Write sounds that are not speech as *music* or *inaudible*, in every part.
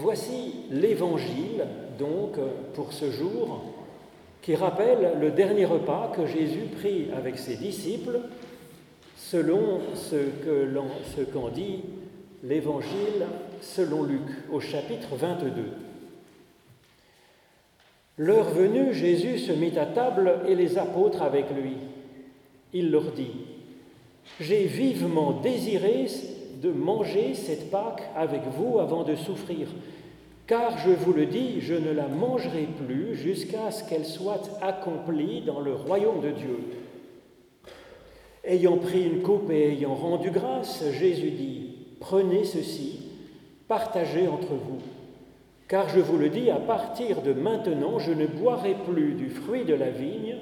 Voici l'évangile, donc, pour ce jour, qui rappelle le dernier repas que Jésus prit avec ses disciples, selon ce qu'en dit l'évangile selon Luc, au chapitre 22. L'heure venue, Jésus se mit à table et les apôtres avec lui. Il leur dit, J'ai vivement désiré de manger cette Pâque avec vous avant de souffrir, car je vous le dis, je ne la mangerai plus jusqu'à ce qu'elle soit accomplie dans le royaume de Dieu. Ayant pris une coupe et ayant rendu grâce, Jésus dit, Prenez ceci, partagez entre vous. Car je vous le dis, à partir de maintenant, je ne boirai plus du fruit de la vigne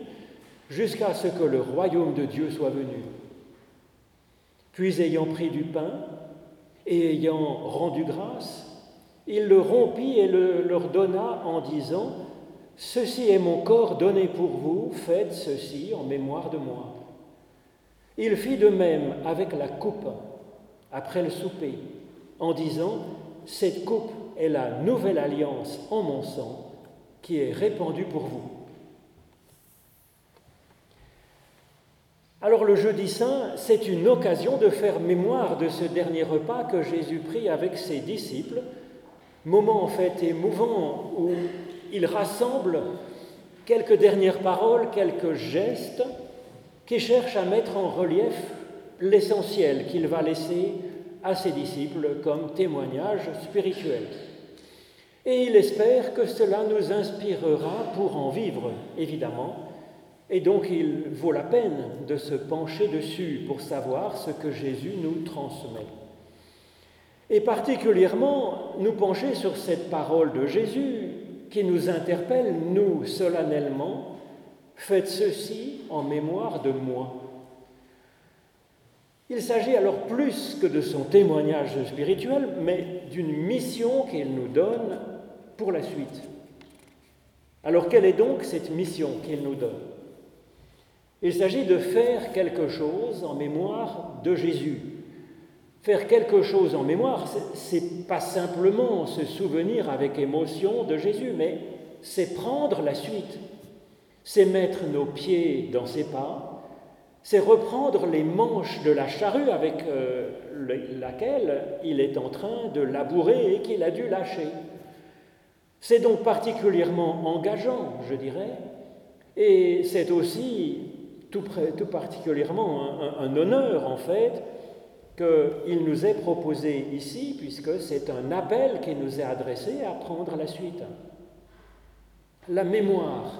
jusqu'à ce que le royaume de Dieu soit venu. Puis ayant pris du pain et ayant rendu grâce, il le rompit et le leur donna en disant, Ceci est mon corps donné pour vous, faites ceci en mémoire de moi. Il fit de même avec la coupe après le souper, en disant, Cette coupe est la nouvelle alliance en mon sang qui est répandue pour vous. Alors le jeudi saint, c'est une occasion de faire mémoire de ce dernier repas que Jésus prit avec ses disciples, moment en fait émouvant où il rassemble quelques dernières paroles, quelques gestes qui cherchent à mettre en relief l'essentiel qu'il va laisser à ses disciples comme témoignage spirituel. Et il espère que cela nous inspirera pour en vivre, évidemment, et donc il vaut la peine de se pencher dessus pour savoir ce que Jésus nous transmet. Et particulièrement nous pencher sur cette parole de Jésus qui nous interpelle, nous, solennellement, faites ceci en mémoire de moi. Il s'agit alors plus que de son témoignage spirituel, mais d'une mission qu'il nous donne pour la suite. Alors quelle est donc cette mission qu'il nous donne? Il s'agit de faire quelque chose en mémoire de Jésus. Faire quelque chose en mémoire, c'est pas simplement se souvenir avec émotion de Jésus, mais c'est prendre la suite, c'est mettre nos pieds dans ses pas, c'est reprendre les manches de la charrue avec euh, laquelle il est en train de labourer et qu'il a dû lâcher. C'est donc particulièrement engageant, je dirais, et c'est aussi tout, particulièrement un, honneur, en fait, qu'il nous est proposé ici, puisque c'est un appel qui nous est adressé à prendre la suite. La mémoire,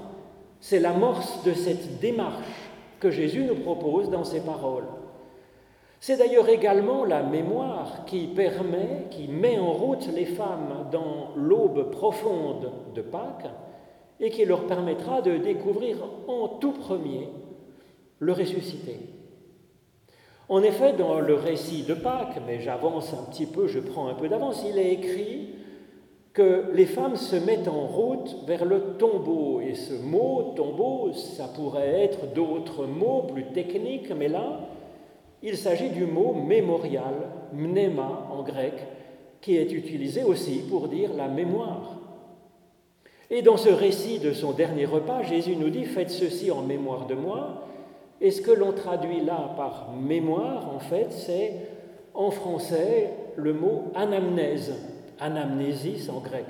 c'est l'amorce de cette démarche que Jésus nous propose dans ses paroles. C'est d'ailleurs également la mémoire qui permet, qui met en route les femmes dans l'aube profonde de Pâques et qui leur permettra de découvrir en tout premier le ressuscité. En effet, dans le récit de Pâques, mais j'avance un petit peu, je prends un peu d'avance, il est écrit que les femmes se mettent en route vers le tombeau. Et ce mot, tombeau, ça pourrait être d'autres mots plus techniques, mais là, il s'agit du mot mémorial, mnéma en grec, qui est utilisé aussi pour dire la mémoire. Et dans ce récit de son dernier repas, Jésus nous dit Faites ceci en mémoire de moi. Et ce que l'on traduit là par mémoire, en fait, c'est en français le mot anamnèse anamnésis en grec.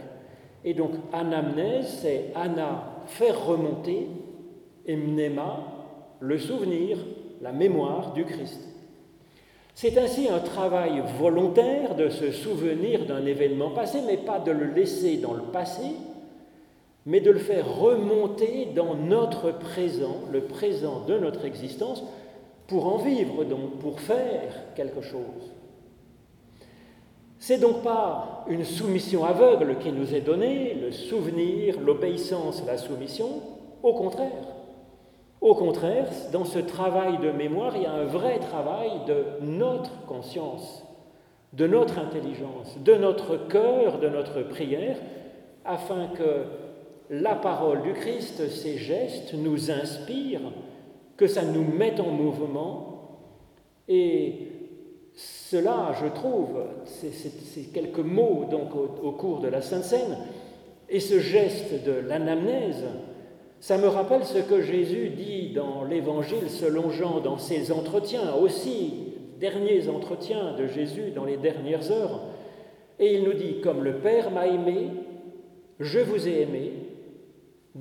Et donc anamnèse, c'est ana, faire remonter, et mnéma, le souvenir, la mémoire du Christ. C'est ainsi un travail volontaire de se souvenir d'un événement passé, mais pas de le laisser dans le passé, mais de le faire remonter dans notre présent, le présent de notre existence, pour en vivre, donc pour faire quelque chose. C'est donc pas une soumission aveugle qui nous est donnée, le souvenir, l'obéissance, la soumission, au contraire. Au contraire, dans ce travail de mémoire, il y a un vrai travail de notre conscience, de notre intelligence, de notre cœur, de notre prière, afin que la parole du Christ, ses gestes nous inspirent, que ça nous mette en mouvement et cela, je trouve, ces quelques mots donc au, cours de la Sainte Seine et ce geste de l'anamnèse, ça me rappelle ce que Jésus dit dans l'Évangile selon Jean, dans ses entretiens, aussi derniers entretiens de Jésus dans les dernières heures. Et il nous dit, comme le Père m'a aimé, je vous ai aimé,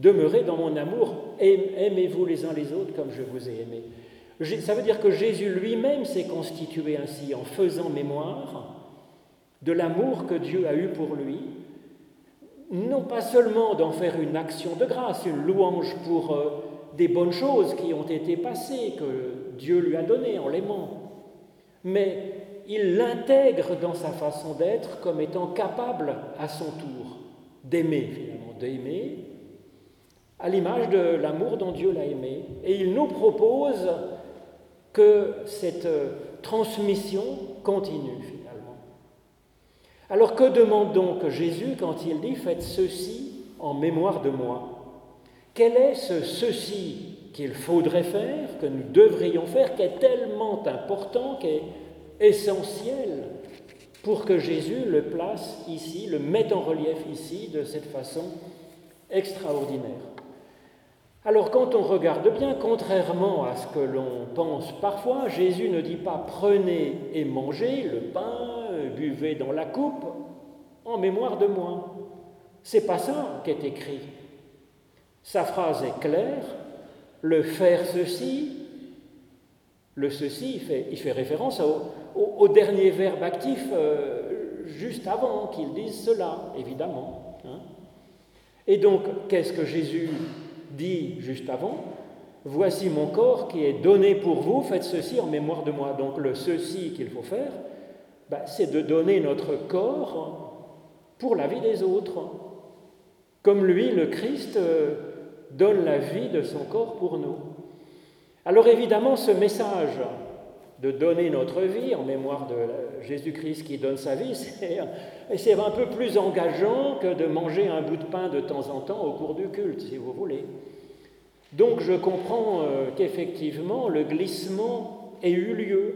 demeurez dans mon amour, aimez-vous les uns les autres comme je vous ai aimé. Ça veut dire que Jésus lui-même s'est constitué ainsi en faisant mémoire de l'amour que Dieu a eu pour lui, non pas seulement d'en faire une action de grâce, une louange pour euh, des bonnes choses qui ont été passées, que Dieu lui a données en l'aimant, mais il l'intègre dans sa façon d'être comme étant capable à son tour d'aimer, finalement, d'aimer, à l'image de l'amour dont Dieu l'a aimé. Et il nous propose que cette euh, transmission continue finalement. Alors que demande donc Jésus quand il dit Faites ceci en mémoire de moi? Quel est ce ceci qu'il faudrait faire, que nous devrions faire, qui est tellement important, qui est essentiel pour que Jésus le place ici, le mette en relief ici de cette façon extraordinaire? Alors quand on regarde bien, contrairement à ce que l'on pense parfois, Jésus ne dit pas prenez et mangez le pain, buvez dans la coupe, en mémoire de moi. C'est pas ça qui est écrit. Sa phrase est claire, le faire ceci, le ceci, il fait, il fait référence au, dernier verbe actif euh, juste avant qu'il dise cela, évidemment. Hein. Et donc, qu'est-ce que Jésus dit juste avant, Voici mon corps qui est donné pour vous, faites ceci en mémoire de moi. Donc le ceci qu'il faut faire, bah, c'est de donner notre corps pour la vie des autres. Comme lui, le Christ, euh, donne la vie de son corps pour nous. Alors évidemment, ce message de donner notre vie en mémoire de Jésus-Christ qui donne sa vie, *laughs* c'est un peu plus engageant que de manger un bout de pain de temps en temps au cours du culte, si vous voulez. Donc je comprends euh, qu'effectivement le glissement ait eu lieu.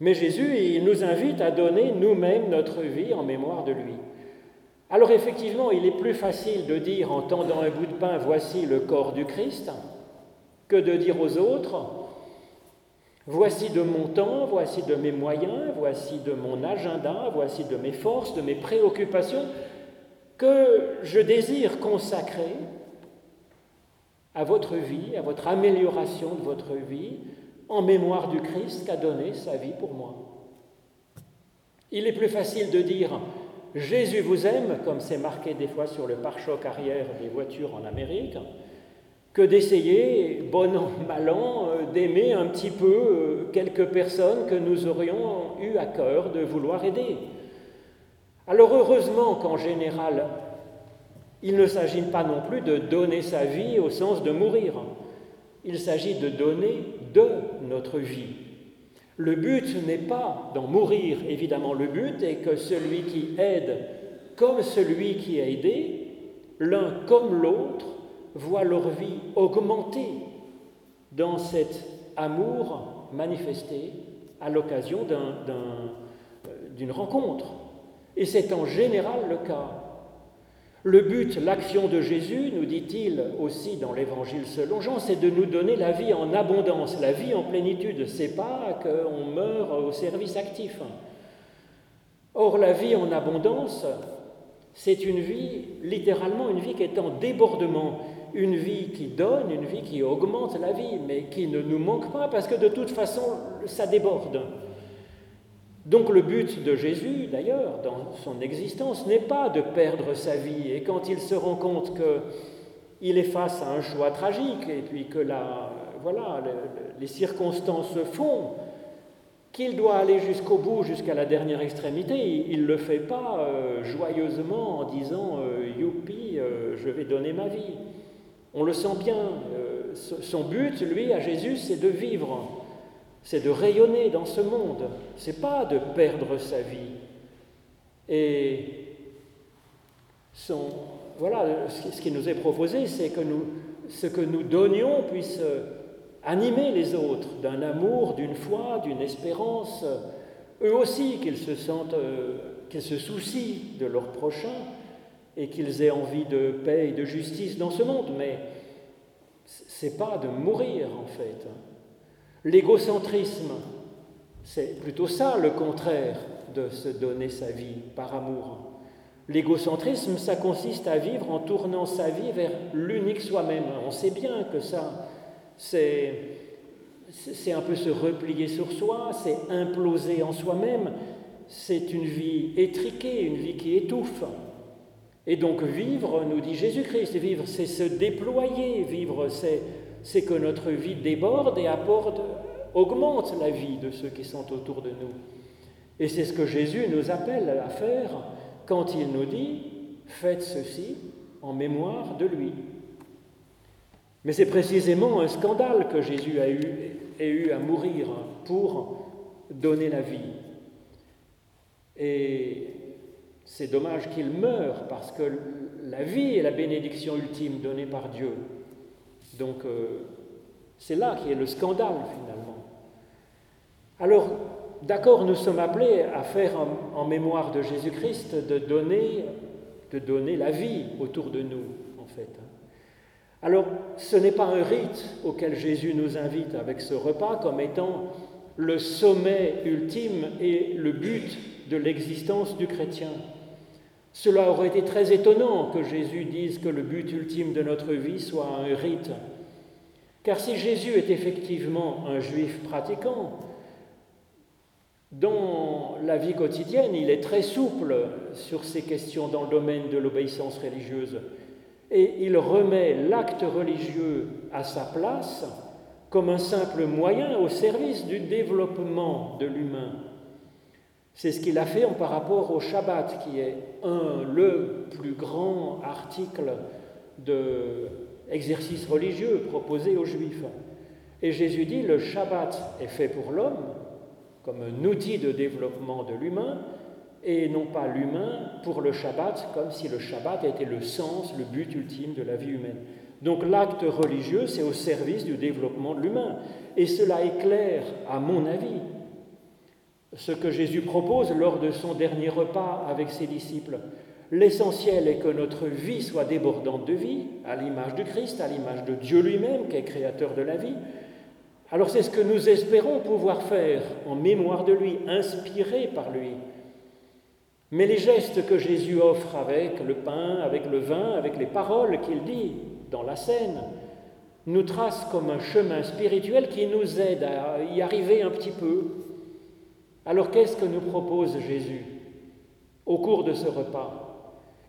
Mais Jésus, il nous invite à donner nous-mêmes notre vie en mémoire de lui. Alors effectivement, il est plus facile de dire en tendant un bout de pain, voici le corps du Christ, que de dire aux autres, voici de mon temps, voici de mes moyens, voici de mon agenda, voici de mes forces, de mes préoccupations, que je désire consacrer à votre vie, à votre amélioration de votre vie, en mémoire du Christ qui a donné sa vie pour moi. Il est plus facile de dire Jésus vous aime, comme c'est marqué des fois sur le pare-choc arrière des voitures en Amérique, que d'essayer, bon an, mal an, euh, d'aimer un petit peu euh, quelques personnes que nous aurions eu à cœur de vouloir aider. Alors heureusement qu'en général, il ne s'agit pas non plus de donner sa vie au sens de mourir. Il s'agit de donner de notre vie. Le but n'est pas d'en mourir, évidemment. Le but est que celui qui aide comme celui qui a aidé, l'un comme l'autre, voit leur vie augmenter dans cet amour manifesté à l'occasion euh, d'une rencontre. Et c'est en général le cas. Le but, l'action de Jésus, nous dit-il aussi dans l'Évangile selon Jean, c'est de nous donner la vie en abondance, la vie en plénitude. C'est pas qu'on meurt au service actif. Or, la vie en abondance, c'est une vie, littéralement une vie qui est en débordement, une vie qui donne, une vie qui augmente la vie, mais qui ne nous manque pas parce que de toute façon, ça déborde. Donc le but de Jésus, d'ailleurs, dans son existence, n'est pas de perdre sa vie. Et quand il se rend compte qu'il est face à un choix tragique, et puis que la, voilà, les circonstances font qu'il doit aller jusqu'au bout, jusqu'à la dernière extrémité, il ne le fait pas euh, joyeusement en disant euh, euh, je vais donner ma vie. On le sent bien. son but, lui, à Jésus, c'est de vivre c'est de rayonner dans ce monde, c'est pas de perdre sa vie. Et son, voilà, ce qui nous est proposé, c'est que nous, ce que nous donnions puisse animer les autres d'un amour, d'une foi, d'une espérance, eux aussi qu'ils se sentent, euh, qu'ils se soucient de leur prochain et qu'ils aient envie de paix et de justice dans ce monde, mais c'est pas de mourir en fait. L'égocentrisme, c'est plutôt ça le contraire de se donner sa vie par amour. L'égocentrisme, ça consiste à vivre en tournant sa vie vers l'unique soi-même. On sait bien que ça, c'est, c'est un peu se replier sur soi, c'est imploser en soi-même, c'est une vie étriquée, une vie qui étouffe. Et donc vivre, nous dit Jésus-Christ, vivre, c'est se déployer, vivre, c'est, que notre vie déborde et apporte, augmente la vie de ceux qui sont autour de nous. Et c'est ce que Jésus nous appelle à faire quand il nous dit Faites ceci en mémoire de lui. Mais c'est précisément un scandale que Jésus a eu à mourir pour donner la vie. Et c'est dommage qu'il meure parce que la vie est la bénédiction ultime donnée par Dieu. Donc euh, c'est là qui est le scandale finalement. Alors d'accord, nous sommes appelés à faire en, mémoire de Jésus-Christ de donner, de donner la vie autour de nous, en fait. Alors, ce n'est pas un rite auquel Jésus nous invite avec ce repas comme étant le sommet ultime et le but de l'existence du chrétien. Cela aurait été très étonnant que Jésus dise que le but ultime de notre vie soit un rite. Car si Jésus est effectivement un juif pratiquant, dans la vie quotidienne, il est très souple sur ces questions dans le domaine de l'obéissance religieuse. Et il remet l'acte religieux à sa place comme un simple moyen au service du développement de l'humain. C'est ce qu'il a fait par rapport au Shabbat, qui est un, le plus grand article d'exercice religieux proposé aux Juifs. Et Jésus dit, le Shabbat est fait pour l'homme, comme un outil de développement de l'humain, et non pas l'humain pour le Shabbat, comme si le Shabbat était le sens, le but ultime de la vie humaine. Donc l'acte religieux, c'est au service du développement de l'humain. Et cela éclaire, à mon avis, ce que Jésus propose lors de son dernier repas avec ses disciples. L'essentiel est que notre vie soit débordante de vie, à l'image du Christ, à l'image de Dieu lui-même, qui est créateur de la vie, alors c'est ce que nous espérons pouvoir faire en mémoire de lui, inspiré par lui. Mais les gestes que Jésus offre avec le pain, avec le vin, avec les paroles qu'il dit dans la scène, nous tracent comme un chemin spirituel qui nous aide à y arriver un petit peu. Alors qu'est-ce que nous propose Jésus au cours de ce repas?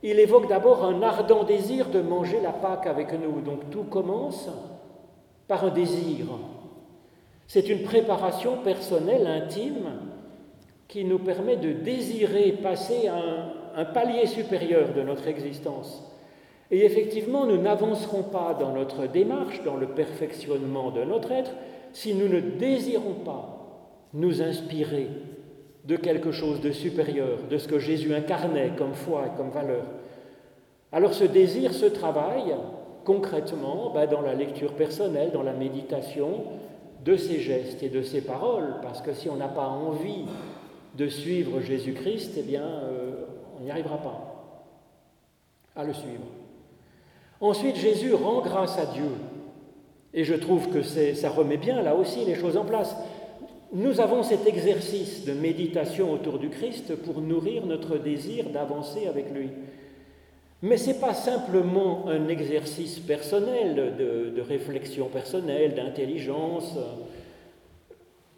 Il évoque d'abord un ardent désir de manger la Pâque avec nous. Donc tout commence par un désir, c'est une préparation personnelle, intime, qui nous permet de désirer passer à un, palier supérieur de notre existence. Et effectivement, nous n'avancerons pas dans notre démarche, dans le perfectionnement de notre être, si nous ne désirons pas nous inspirer de quelque chose de supérieur, de ce que Jésus incarnait comme foi et comme valeur. Alors ce désir se travaille concrètement ben, dans la lecture personnelle, dans la méditation, de ses gestes et de ses paroles, parce que si on n'a pas envie de suivre Jésus-Christ, eh bien, euh, on n'y arrivera pas à le suivre. Ensuite, Jésus rend grâce à Dieu. Et je trouve que ça remet bien là aussi les choses en place. Nous avons cet exercice de méditation autour du Christ pour nourrir notre désir d'avancer avec lui. Mais ce n'est pas simplement un exercice personnel, de, réflexion personnelle, d'intelligence.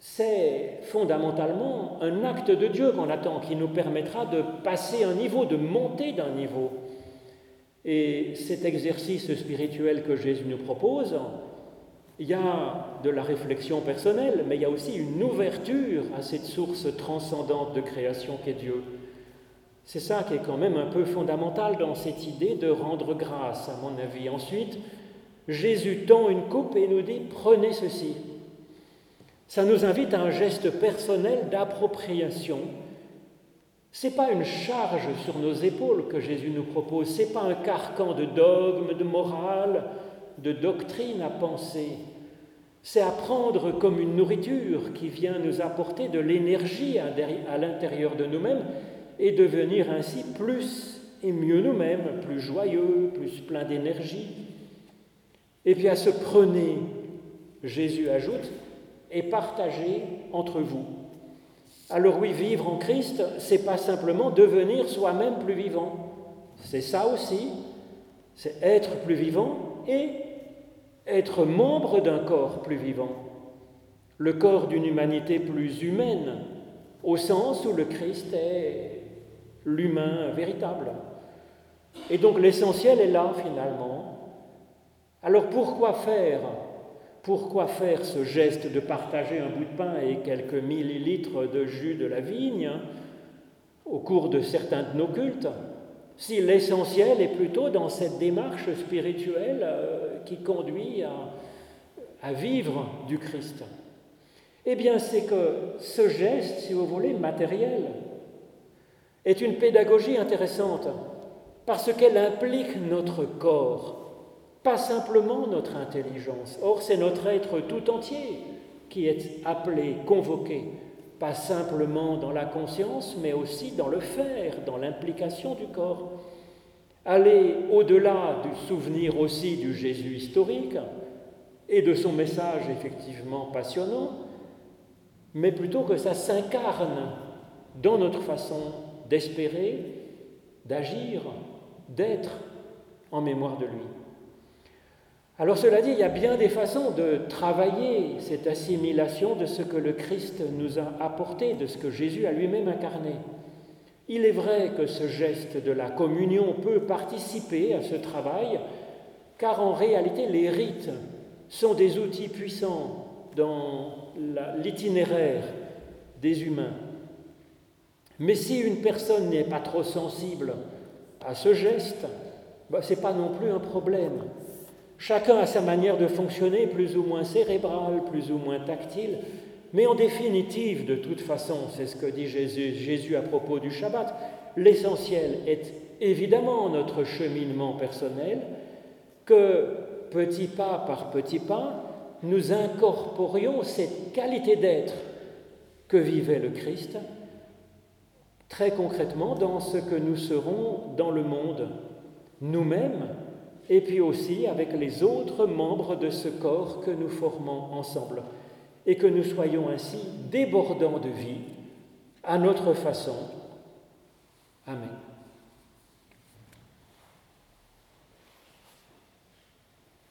C'est fondamentalement un acte de Dieu qu'on attend, qui nous permettra de passer un niveau, de monter d'un niveau. Et cet exercice spirituel que Jésus nous propose, il y a de la réflexion personnelle, mais il y a aussi une ouverture à cette source transcendante de création qu'est Dieu. C'est ça qui est quand même un peu fondamental dans cette idée de rendre grâce, à mon avis. Ensuite, Jésus tend une coupe et nous dit prenez ceci. Ça nous invite à un geste personnel d'appropriation. Ce n'est pas une charge sur nos épaules que Jésus nous propose, ce n'est pas un carcan de dogme, de morale, de doctrine à penser. c'est apprendre comme une nourriture qui vient nous apporter de l'énergie à l'intérieur de nous-mêmes et devenir ainsi plus et mieux nous-mêmes, plus joyeux, plus plein d'énergie. Et puis à se prenez, Jésus ajoute, et partager entre vous. Alors oui, vivre en Christ, c'est pas simplement devenir soi-même plus vivant. C'est ça aussi, c'est être plus vivant et être membre d'un corps plus vivant. Le corps d'une humanité plus humaine, au sens où le Christ est l'humain véritable. Et donc l'essentiel est là finalement. Alors pourquoi faire pourquoi faire ce geste de partager un bout de pain et quelques millilitres de jus de la vigne au cours de certains de nos cultes, si l'essentiel est plutôt dans cette démarche spirituelle euh, qui conduit à, à vivre du Christ Eh bien, c'est que ce geste, si vous voulez, matériel, est une pédagogie intéressante parce qu'elle implique notre corps pas simplement notre intelligence. Or, c'est notre être tout entier qui est appelé, convoqué, pas simplement dans la conscience, mais aussi dans le faire, dans l'implication du corps. Aller au-delà du souvenir aussi du Jésus historique et de son message effectivement passionnant, mais plutôt que ça s'incarne dans notre façon d'espérer, d'agir, d'être en mémoire de lui. Alors cela dit, il y a bien des façons de travailler cette assimilation de ce que le Christ nous a apporté, de ce que Jésus a lui-même incarné. Il est vrai que ce geste de la communion peut participer à ce travail, car en réalité les rites sont des outils puissants dans l'itinéraire des humains. Mais si une personne n'est pas trop sensible à ce geste, bah, ce n'est pas non plus un problème. Chacun a sa manière de fonctionner, plus ou moins cérébrale, plus ou moins tactile, mais en définitive, de toute façon, c'est ce que dit Jésus, Jésus à propos du Shabbat, l'essentiel est évidemment notre cheminement personnel, que petit pas par petit pas, nous incorporions cette qualité d'être que vivait le Christ, très concrètement dans ce que nous serons dans le monde, nous-mêmes, et puis aussi avec les autres membres de ce corps que nous formons ensemble, et que nous soyons ainsi débordants de vie à notre façon. Amen.